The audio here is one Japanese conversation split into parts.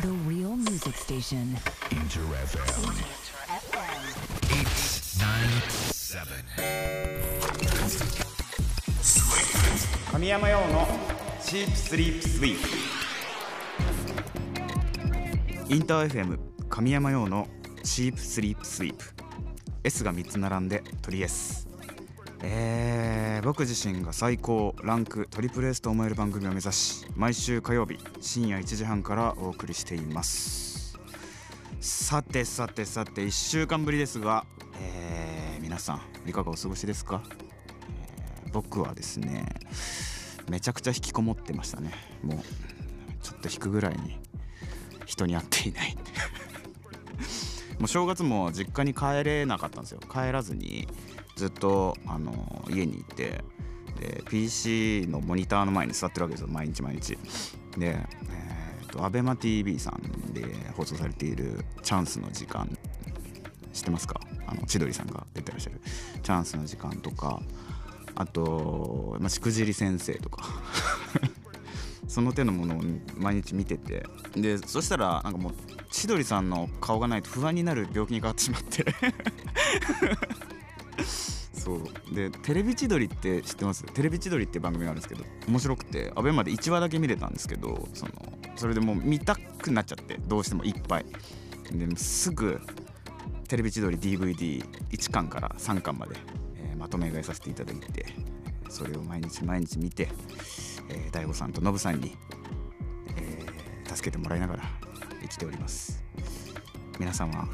The real music station. Inter FM 897. 神山用のチープスリープスイープインター FM 神山用のチープスリープスイープ S が3つ並んでトリ S えー、僕自身が最高ランクトリプル S と思える番組を目指し毎週火曜日深夜1時半からお送りしています。さてさてさて1週間ぶりですが、えー皆さんいかがお過ごしですか、えー僕はですねめちゃくちゃ引きこもってましたね。もうちょっと引くぐらいに人に会っていない。もう正月も実家に帰れなかったんですよ。帰らずにずっとあの家にいてで PC のモニターの前に座ってるわけですよ毎日毎日。で、えー、と ABEMATV さんで放送されている「チャンスの時間」知ってますか？あの千鳥さんが出てらっしゃる「チャンスの時間」とかあと、まあ、しくじり先生とか。その手のものを毎日見てて。でそしたらなんかもう千鳥さんの顔がないと不安になる病気に変わってしまって。そう。でテレビ千鳥って知ってます？テレビ千鳥って番組があるんですけど面白くてアベマで1話だけ見れたんですけどそのそれでもう見たくなっちゃってどうしてもいっぱいですぐテレビ千鳥 DVD1 巻から3巻まで、えーまとめ買いさせていただいてそれを毎日毎日見て、えー、大悟さんとノブさんに、えー助けてもらいながら生きております。皆さんは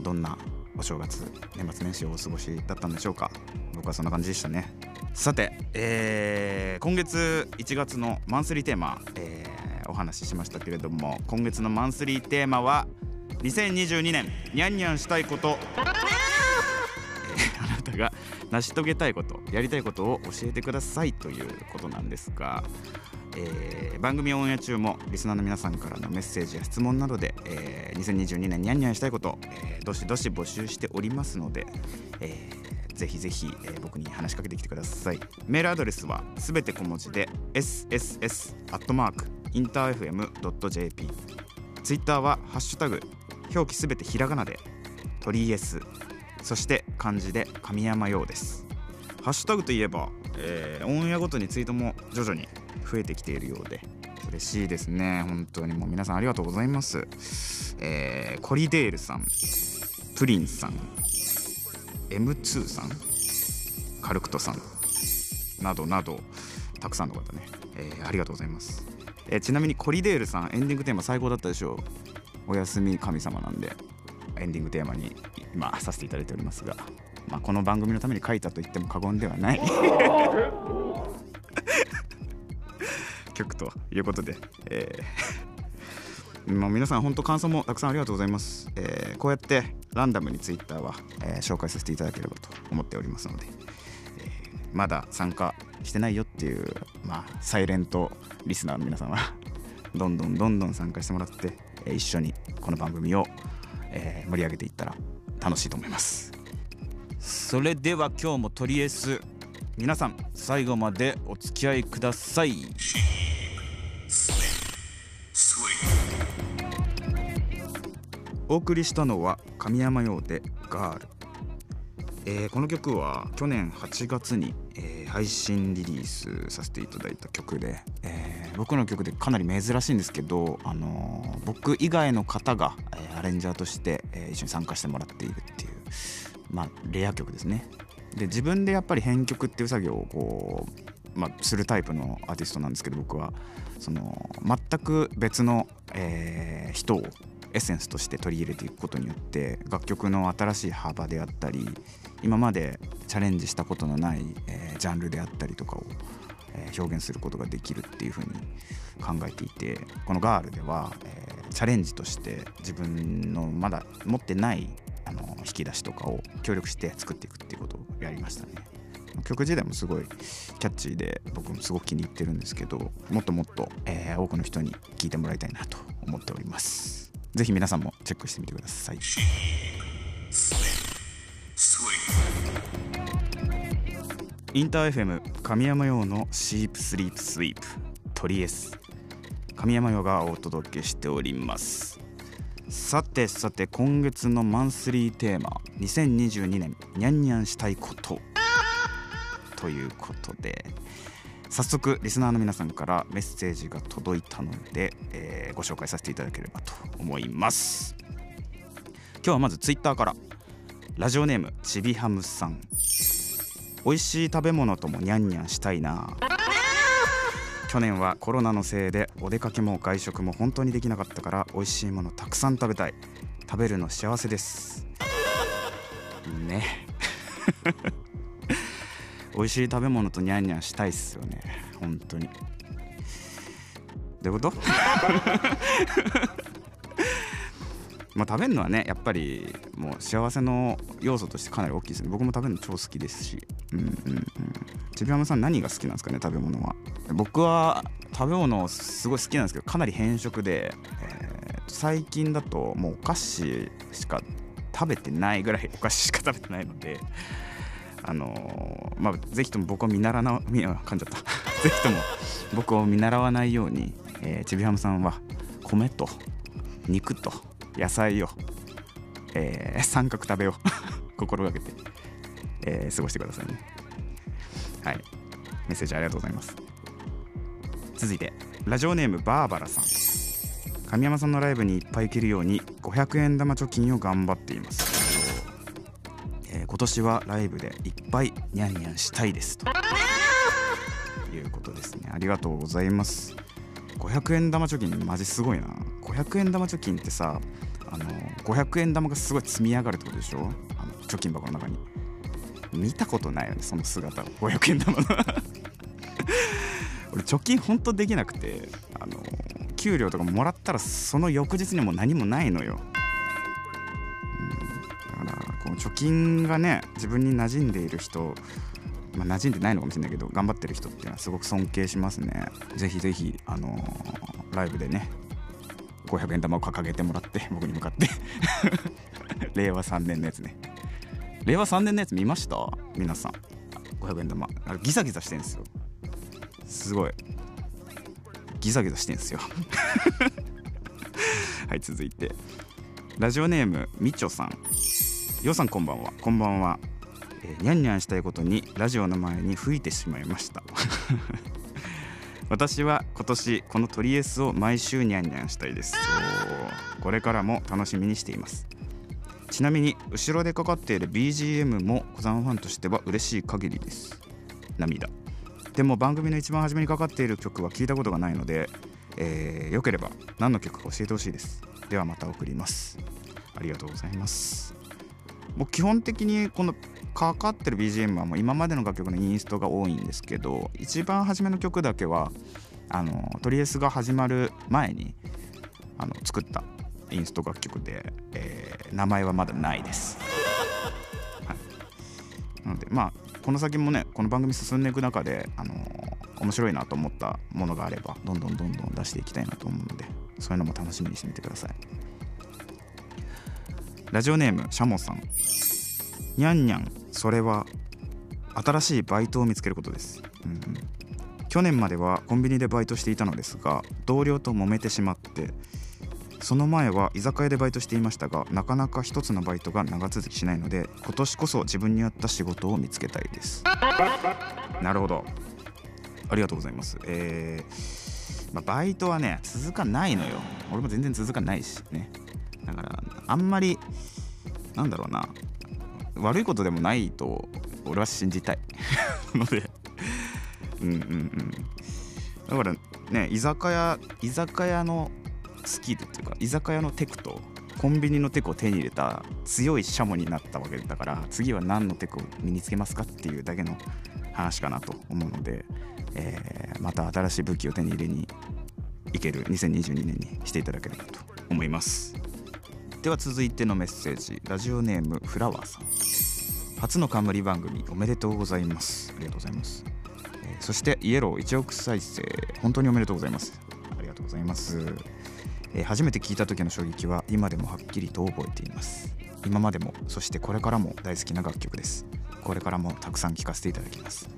どんなお正月年末年始をお過ごしだったんでしょうか。僕はそんな感じでしたね。さて、えー今月1月のマンスリーテーマ、えーお話ししましたけれども今月のマンスリーテーマは2022年ニャンニャンしたいこと、えあなたが成し遂げたいことやりたいことを教えてくださいということなんですが、えー番組オンエア中もリスナーの皆さんからのメッセージや質問などで、えー2022年ニャンニャンしたいこと、えーどしどし募集しておりますので、えーぜひぜひ、えー僕に話しかけてきてください。メールアドレスはすべて小文字で sss アットマークインター FM.jp ツイッターはハッシュタグ表記すべてひらがなで鳥 S そして漢字で神山用です。ハッシュタグといえば、えーオンエアごとにツイートも徐々に増えてきているようで嬉しいですね。本当にもう皆さんありがとうございます、えーコリデールさんプリンさん M2 さんカルクトさんなどなどたくさんの方ね、えーありがとうございます、えーちなみにコリデールさんエンディングテーマ最高だったでしょう。おやすみ神様なんでエンディングテーマに今させていただいておりますが、まあ、この番組のために書いたと言っても過言ではない。曲ということで、えーまあ、皆さん本当感想もたくさんありがとうございます、えーこうやってランダムにツイッターは、えー紹介させていただければと思っておりますので、えーまだ参加してないよっていう、まあ、サイレントリスナーの皆さんは どんどんどんどん参加してもらって、えー一緒にこの番組を、えー盛り上げていったら楽しいと思います。それでは今日もとりあえず皆さん最後までお付き合いください。お送りしたのは神山用でガール、えーこの曲は去年8月に、えー配信リリースさせていただいた曲で、えー僕の曲でかなり珍しいんですけど、あのー僕以外の方が、えーアレンジャーとして、えー一緒に参加してもらっているっていうまあレア曲ですね。で自分でやっぱり編曲っていう作業をこう、まあ、するタイプのアーティストなんですけど僕は。その全く別の、えー人をエッセンスとして取り入れていくことによって楽曲の新しい幅であったり今までチャレンジしたことのない、えージャンルであったりとかを、えー表現することができるっていうふうに考えていてこの「ガール」では、えーチャレンジとして自分のまだ持ってないあの引き出しとかを協力して作っていくっていうことをやりましたね。曲自体もすごいキャッチーで僕もすごく気に入ってるんですけどもっともっと、えー多くの人に聴いてもらいたいなと思っております。ぜひ皆さんもチェックしてみてください。インター FM 神山用のシープスリープスイープトリエス。神山ヨがお届けしております。さてさて今月のマンスリーテーマ2022年にゃんにゃんしたいこと。ということで早速リスナーの皆さんからメッセージが届いたので、えーご紹介させていただければと思います。今日はまずツイッターからラジオネームちびハムさん。美味しい食べ物ともニャンニャンしたいな。去年はコロナのせいでお出かけも外食も本当にできなかったから美味しいものたくさん食べたい。食べるの幸せです。ね。美味しい食べ物とニャンニャンしたいっすよね。本当に。どういうこと？まあ食べるのはねやっぱりもう幸せの要素としてかなり大きいですね。僕も食べるの超好きですし。うんうんうん。ちびはまさん何が好きなんですかね食べ物は？僕は食べ物すごい好きなんですけどかなり偏食で、えー最近だともうお菓子しか食べてないぐらいお菓子しか食べてないのであのーまあぜひとも僕を見習わな見あ噛んじゃった。ぜひとも僕を見習わないように、えーちびはまさんは米と肉と野菜を、えー三角食べを 心がけて、えー過ごしてくださいね。はい。メッセージありがとうございます。続いてラジオネームバーバラさん。神山さんのライブにいっぱい行けるように500円玉貯金を頑張っています、えー今年はライブでいっぱいニャンニャンしたいです。と。いうことですね。ありがとうございます。500円玉貯金マジすごいな。500円玉貯金ってさあの500円玉がすごい積み上がるってことでしょ？あの貯金箱の中に。見たことないよねその姿を。500円玉の。俺貯金ほんとできなくてあの給料とかもらったらその翌日にも何もないのよ、うん、だからこの貯金がね自分に馴染んでいる人まあ、馴染んでないのかもしれないけど頑張ってる人っていうのはすごく尊敬しますね。ぜひぜひあのーライブでね500円玉を掲げてもらって僕に向かって。令和3年のやつね。令和3年のやつ見ました？皆さん。500円玉。あれギザギザしてんすよ。すごい。ギザギザしてんすよ。はい続いて。ラジオネームみちょさん。ようさんこんばんは。こんばんは、えー、にゃんにゃんしたいことにラジオの前に吹いてしまいました。私は今年このトリエスを毎週にゃんにゃんしたいです。そう。これからも楽しみにしています。ちなみに後ろでかかっている BGM も小山ファンとしては嬉しい限りです。涙。でも番組の一番初めにかかっている曲は聞いたことがないので、えーよければ何の曲か教えてほしいです。ではまた送ります。ありがとうございます。もう基本的にこのかかってる BGM はもう今までの楽曲のインストが多いんですけど一番初めの曲だけはあのトリエスが始まる前にあの作ったインスト楽曲で、えー名前はまだないです、はい、なのでまあこの先もねこの番組進んでいく中で、あの面白いなと思ったものがあればどんどんどんどん出していきたいなと思うのでそういうのも楽しみにしてみてください。ラジオネームシャモさん。にゃんにゃんそれは新しいバイトを見つけることです、うん。去年まではコンビニでバイトしていたのですが同僚と揉めてしまってその前は居酒屋でバイトしていましたがなかなか一つのバイトが長続きしないので今年こそ自分に合った仕事を見つけたいです。なるほど。ありがとうございます。えーまあ、バイトはね続かないのよ。俺も全然続かないしね。だからあんまりなんだろうな。悪いことでもないと俺は信じたい。ので。うんうんうん。だからね居酒屋居酒屋のスキルっていうか居酒屋のテクとコンビニのテクを手に入れた強いシャモになったわけだから次は何のテクを身につけますかっていうだけの話かなと思うので、えーまた新しい武器を手に入れにいける2022年にしていただければと思います。では続いてのメッセージラジオネームフラワーさん。初の冠番組おめでとうございます。ありがとうございます、えそしてイエロー1億再生本当におめでとうございます。ありがとうございます、えー初めて聞いた時の衝撃は今でもはっきりと覚えています。今までもそしてこれからも大好きな楽曲です。これからもたくさん聴かせていただきます。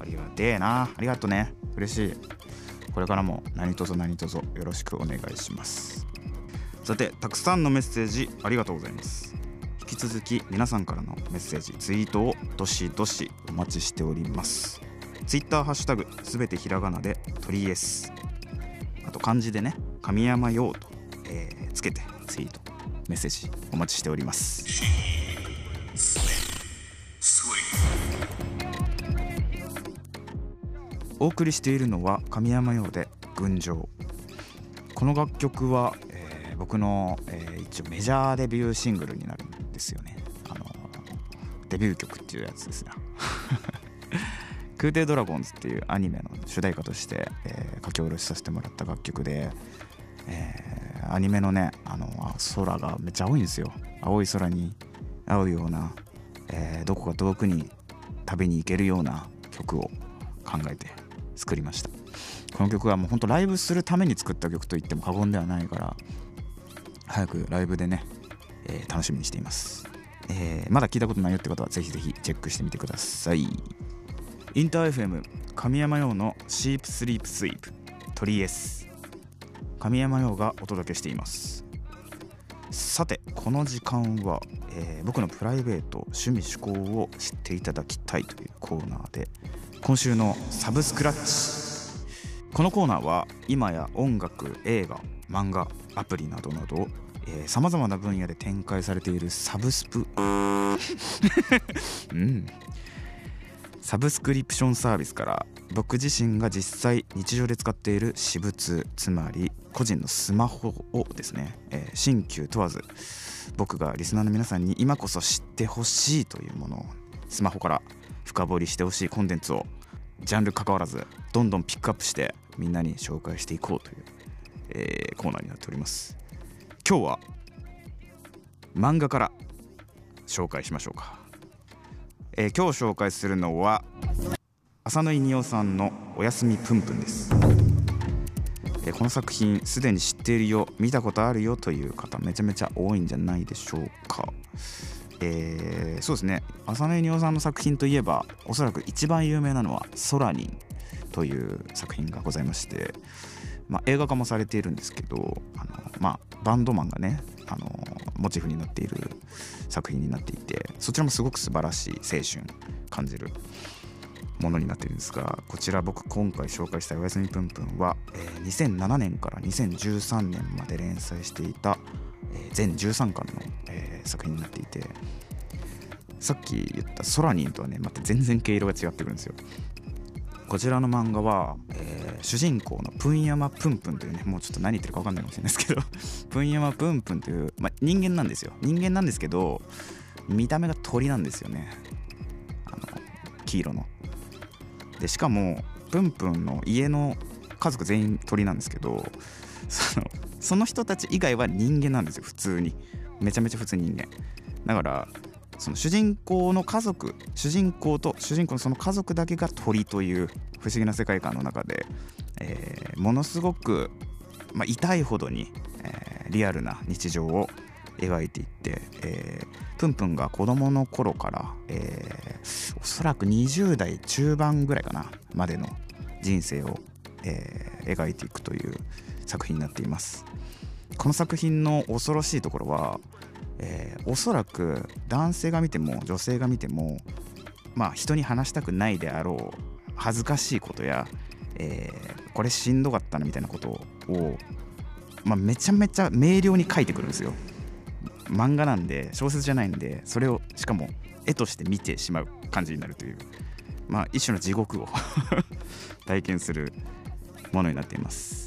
ありがてえな。ありがとね。嬉しい。これからも何卒何卒よろしくお願いします。さてたくさんのメッセージありがとうございます。引き続き皆さんからのメッセージツイートをどしどしお待ちしております。ツイッターハッシュタグすべてひらがなで鳥 S あと漢字でね。神山用と、えーつけてツイートメッセージお待ちしております。お送りしているのは神山用で「群青」この楽曲は、えー僕の、えー一応メジャーデビューシングルになるんですよね。あのデビュー曲っていうやつですねクーテイドラゴンズっていうアニメの主題歌として、えー書き下ろしさせてもらった楽曲で、えーアニメのねあの空がめっちゃ青いんですよ。青い空に合うような、えーどこか遠くに旅に行けるような曲を考えて作りました。この曲はもうほんとライブするために作った曲と言っても過言ではないから早くライブでね、えー楽しみにしています、えーまだ聞いたことないよって方はぜひぜひチェックしてみてください。インター FM 神山用のシープスリープス。イープ鳥 S 神山用がお届けしています。さてこの時間は、えー僕のプライベート趣味趣向を知っていただきたいというコーナーで今週のサブスクラッチ。このコーナーは今や音楽映画漫画アプリなどなどさまざまな分野で展開されているサブスプ。うん。サブスクリプションサービスから僕自身が実際日常で使っている私物つまり個人のスマホをですね、えー新旧問わず僕がリスナーの皆さんに今こそ知ってほしいというものをスマホから深掘りしてほしいコンテンツをジャンル関わらずどんどんピックアップしてみんなに紹介していこうという、えーコーナーになっております。今日は漫画から紹介しましょうか、えー今日紹介するのは浅野稲夫さんの「おやすみぷんぷん」です、えーこの作品すでに知っているよ見たことあるよという方めちゃめちゃ多いんじゃないでしょうか。えーそうですね。浅野稲夫さんの作品といえばおそらく一番有名なのは「ソラニン」という作品がございまして、まあ、映画化もされているんですけどあの、まあ、バンドマンがねあのモチーフになっている作品になっていてそちらもすごく素晴らしい青春感じるものになってるんですがこちら僕今回紹介した「おやすみぷんぷんは」えー2007年から2013年まで連載していた、えー全13巻の、えー作品になっていてさっき言った「ソラニン」とはねまた全然毛色が違ってくるんですよ。こちらの漫画は、えー主人公のプンヤマプンプンというねもうちょっと何言ってるか分かんないかもしれないですけど プンヤマプンプンという、ま、人間なんですよ。人間なんですけど見た目が鳥なんですよね。あの黄色の。でしかもプンプンの家の家族全員鳥なんですけどそのその人たち以外は人間なんですよ普通に。めちゃめちゃ普通人間。だからその主人公の家族主人公と主人公のその家族だけが鳥という不思議な世界観の中で、えーものすごく、まあ、痛いほどに、えーリアルな日常を描いていって、えープンプンが子供の頃から、えーおそらく20代中盤ぐらいかなまでの人生を、えー描いていくという作品になっています。この作品の恐ろしいところは、えーおそらく男性が見ても女性が見てもまあ人に話したくないであろう恥ずかしいことや、えーこれしんどかったなみたいなことを、まあ、めちゃめちゃ明瞭に書いてくるんですよ。漫画なんで小説じゃないんでそれをしかも絵として見てしまう感じになるというまあ一種の地獄を 体験するものになっています。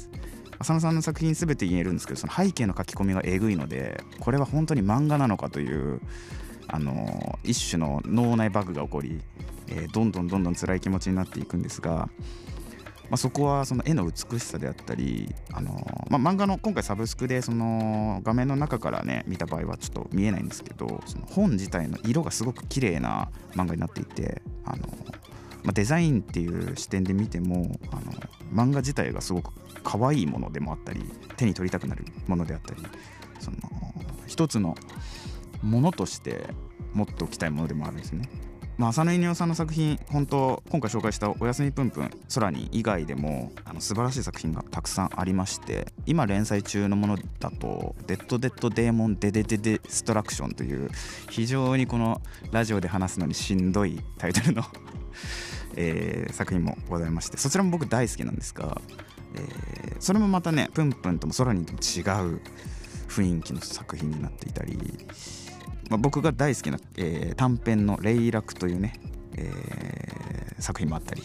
浅野さんの作品全て言えるんですけどその背景の書き込みがえぐいのでこれは本当に漫画なのかというあの一種の脳内バグが起こり、えーどんどんどんどん辛い気持ちになっていくんですが、まあ、そこはその絵の美しさであったり、あのまあ、漫画の今回サブスクでその画面の中からね見た場合はちょっと見えないんですけどその本自体の色がすごく綺麗な漫画になっていて、あのまあ、デザインっていう視点で見てもあの漫画自体がすごく可愛いものでもあったり手に取りたくなるものであったりその一つのものとして持っておきたいものでもあるんですね。まあ、浅野稲夫さんの作品本当今回紹介した「おやすみぷんぷん空に」以外でもあの素晴らしい作品がたくさんありまして今連載中のものだと「デッド・デッド・デーモン・デデデデ・ストラクション」という非常にこのラジオで話すのにしんどいタイトルの えー作品もございましてそちらも僕大好きなんですが、えーそれもまたねプンプンとも空にとも違う雰囲気の作品になっていたり、まあ、僕が大好きな、えー短編の「レイラク」というね、えー作品もあったり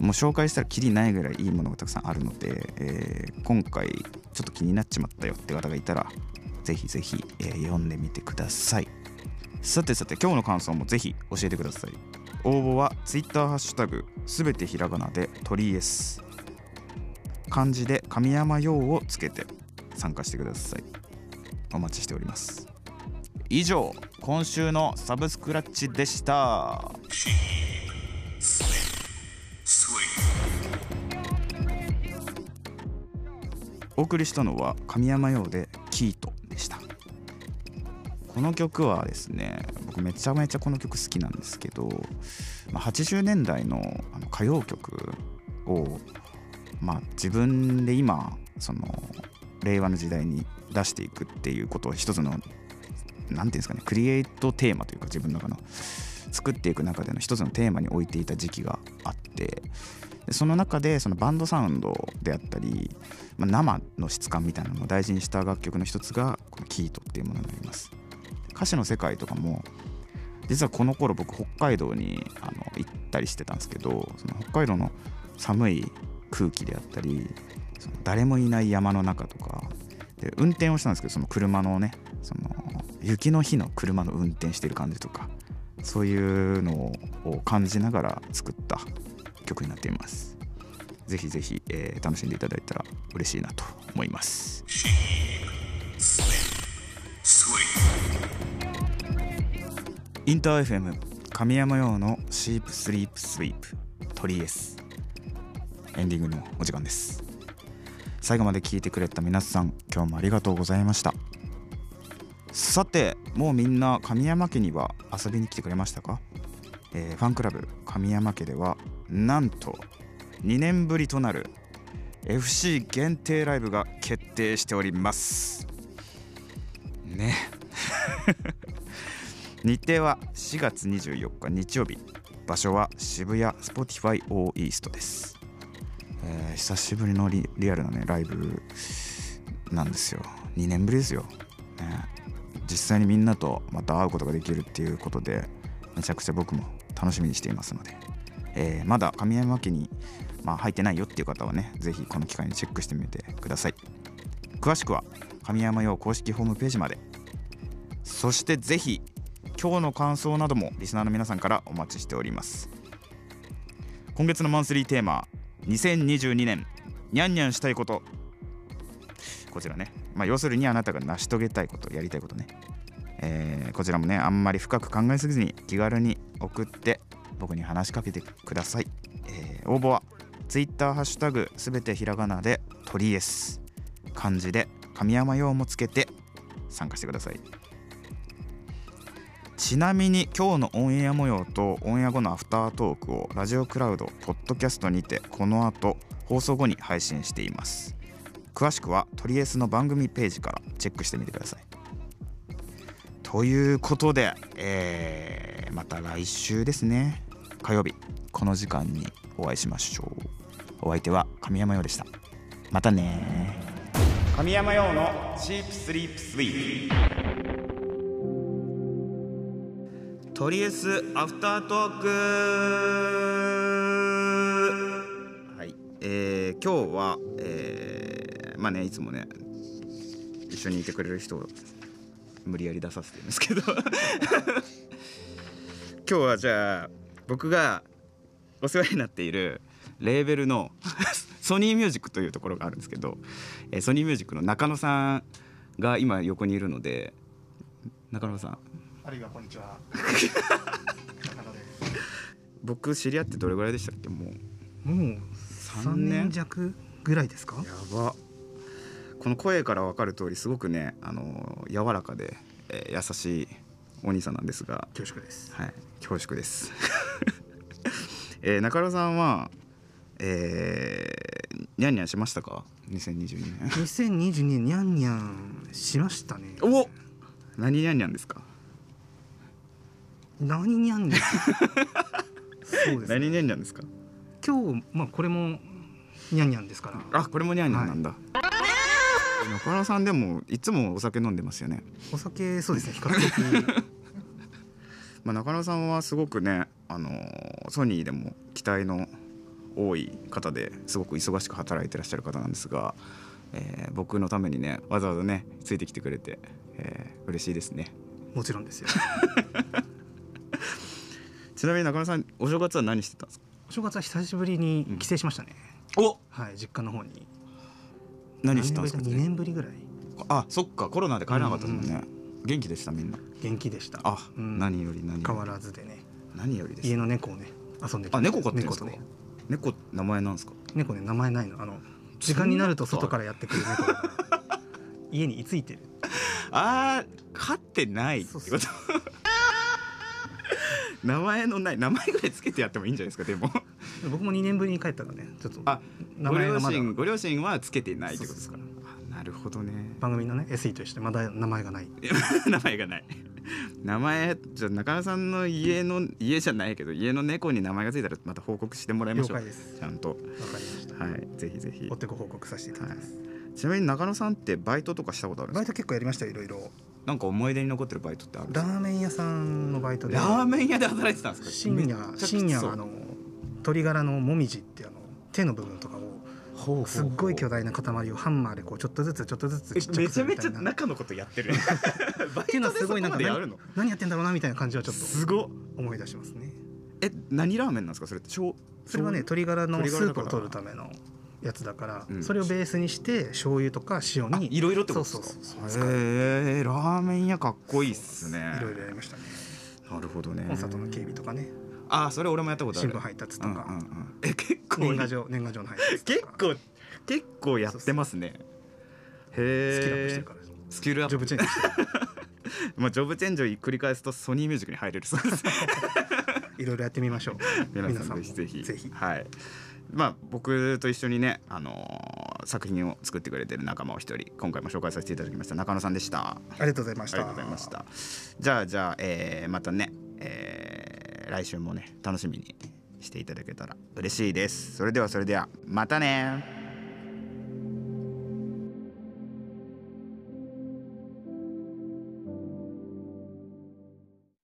もう紹介したらきりないぐらいいいものがたくさんあるので、えー今回ちょっと気になっちまったよって方がいたらぜひぜひ、えー読んでみてください。さてさて今日の感想もぜひ教えてください。応募は Twitter ハッシュタグすべてひらがなで鳥 S 漢字で神山用をつけて参加してください。お待ちしております。以上今週のサブスクラッチでした。お送りしたのは神山用でキートでした。この曲はですね僕めちゃめちゃこの曲好きなんですけど、まあ、80年代のあの歌謡曲を、まあ、自分で今その令和の時代に出していくっていうことを一つの何ていうんですかねクリエイトテーマというか自分の中の作っていく中での一つのテーマに置いていた時期があってでその中でそのバンドサウンドであったり、まあ、生の質感みたいなのを大事にした楽曲の一つがこのキートっていうものになります。歌詞の世界とかも実はこの頃僕北海道にあの行ったりしてたんですけどその北海道の寒い空気であったりその誰もいない山の中とかで運転をしたんですけどその車のねその雪の日の車の運転してる感じとかそういうのを感じながら作った曲になっています。ぜひぜひ、えー楽しんでいただいたら嬉しいなと思います。インター FM 神山用のシープスリープスイープ鳥 S エンディングのお時間です。最後まで聞いてくれた皆さん今日もありがとうございました。さてもうみんな神山家には遊びに来てくれましたか、えーファンクラブ神山家ではなんと2年ぶりとなる FC 限定ライブが決定しております。ね。日程は4月24日日曜日。場所は渋谷 Spotify O イーストです、えー久しぶりのリリアルなねライブなんですよ。2年ぶりですよ、ね、実際にみんなとまた会うことができるっていうことでめちゃくちゃ僕も楽しみにしていますので、えーまだ神山家に、まあ、入ってないよっていう方はねぜひこの機会にチェックしてみてください。詳しくは神山用公式ホームページまで。そしてぜひ今日の感想などもリスナーの皆さんからお待ちしております。今月のマンスリーテーマ2022年にゃんにゃんしたいこと。こちらね、まあ、要するにあなたが成し遂げたいことやりたいことね、えーこちらもねあんまり深く考えすぎずに気軽に送って僕に話しかけてください、えー応募は Twitter ハッシュタグすべてひらがなで鳥 S 漢字で神山用もつけて参加してください。ちなみに今日のオンエア模様とオンエア後のアフタートークをラジオクラウドポッドキャストにてこの後放送後に配信しています。詳しくはトリエスの番組ページからチェックしてみてください。ということで、えーまた来週ですね。火曜日この時間にお会いしましょう。お相手は神山陽でした。またね神山陽のチープスリープスイープとりあえずアフタートーク。はい。えー、今日はえー、まあねいつもね一緒にいてくれる人を無理やり出させてるんですけど。今日はじゃあ僕がお世話になっているレーベルのソニーミュージックというところがあるんですけど、えーソニーミュージックの中野さんが今横にいるので中野さん。あるいはこんにちは。僕知り合ってどれぐらいでしたっけ？もう。もう三年三年？弱ぐらいですか？やばこの声から分かる通りすごくねあの柔らかで、えー優しいお兄さんなんですが。恐縮です。はい。恐縮です、えー、中野さんはえー、にゃんにゃんしましたか？2022年。2022年にゃんにゃんしましたね。お何にゃんにゃんですか？何にゃんにゃんそうですね。何にゃんにゃんですか？今日まあこれもにゃんにゃんですから。あこれもにゃんにゃんなんだ、中野さんでもいつもお酒飲んでますよね？お酒そうですね比較的。まあ、中野さんはすごくね、あのーソニーでも期待の多い方ですごく忙しく働いてらっしゃる方なんですが、えー僕のためにねわざわざねついてきてくれて、えー嬉しいですね。もちろんですよ。ちなみに中野さんお正月は何してたんですか？お正月は久しぶりに帰省しましたね、おはい実家の方に何してたんですか2年ぶりぐらい。あそっかコロナで帰れなかったですもんね、元気でしたみんな。元気でした。あ、うん。何より何より。変わらずでね。何よりです。家の猫をね遊んできました。あ猫飼ってるんですか？猫とね。猫名前なんですか？猫ね名前ないの。あの時間になると外からやってくる猫だから。家に居ついてる。あー飼ってないってこと？そうそ 名前のない名前ぐらいつけてやってもいいんじゃないですかでも僕も2年ぶりに帰ったのねちょっとあ名ご両親ご両親はつけてないってことですか？あなるほどね。番組のね SE としてまだ名前がない。名前がない。名前じゃあ中野さんの家の家じゃないけど家の猫に名前がついたらまた報告してもらいましょう。了解です。ちゃんと。わかりました。はいぜひぜひ。追ってご報告させていただきます、ちなみに中野さんってバイトとかしたことあるんですか？バイト結構やりましたよいろいろ。なんか思い出に残ってるバイトってあるラーメン屋さんのバイトで。ラーメン屋で働いてたんですか？深夜深夜あの鶏ガラのもみじってあの手の部分とかをすっごい巨大な塊をハンマーでこうちょっとずつちょっとずつちっちゃくめちゃめちゃするみたいな中のことやってる。っていうのはすごいなんかまでやるの？何やってんだろうなみたいな感じはちょっとすごっ。思い出しますね。え何ラーメンなんですかそれって？小それはね小鶏ガラのスープを取るためのやつだから、うん。それをベースにして醤油とか塩あにいろいろってことですか？へえラーメン屋かっこいいっすね。いろいろやりましたね。なるほどね。コンサートの警備とかねあそれ俺もやったことある。新聞配達とか、うんうんうん。え結構年賀状年賀状の配達結構結構やってますね。へスキルアップしてえるからスキルアップ。ジョブチェンジしてるまあ ジョブチェンジを繰り返すとソニーミュージックに入れる。そうです いろいろやってみましょう。皆さんもぜひ。ぜひ。はい。まあ僕と一緒にね、あのー作品を作ってくれてる仲間を一人今回も紹介させていただきました中野さんでした。ありがとうございました。ありがとうございました。じゃあじゃあ、えーまたね、えー来週もね楽しみにしていただけたら嬉しいです。それではそれではまたね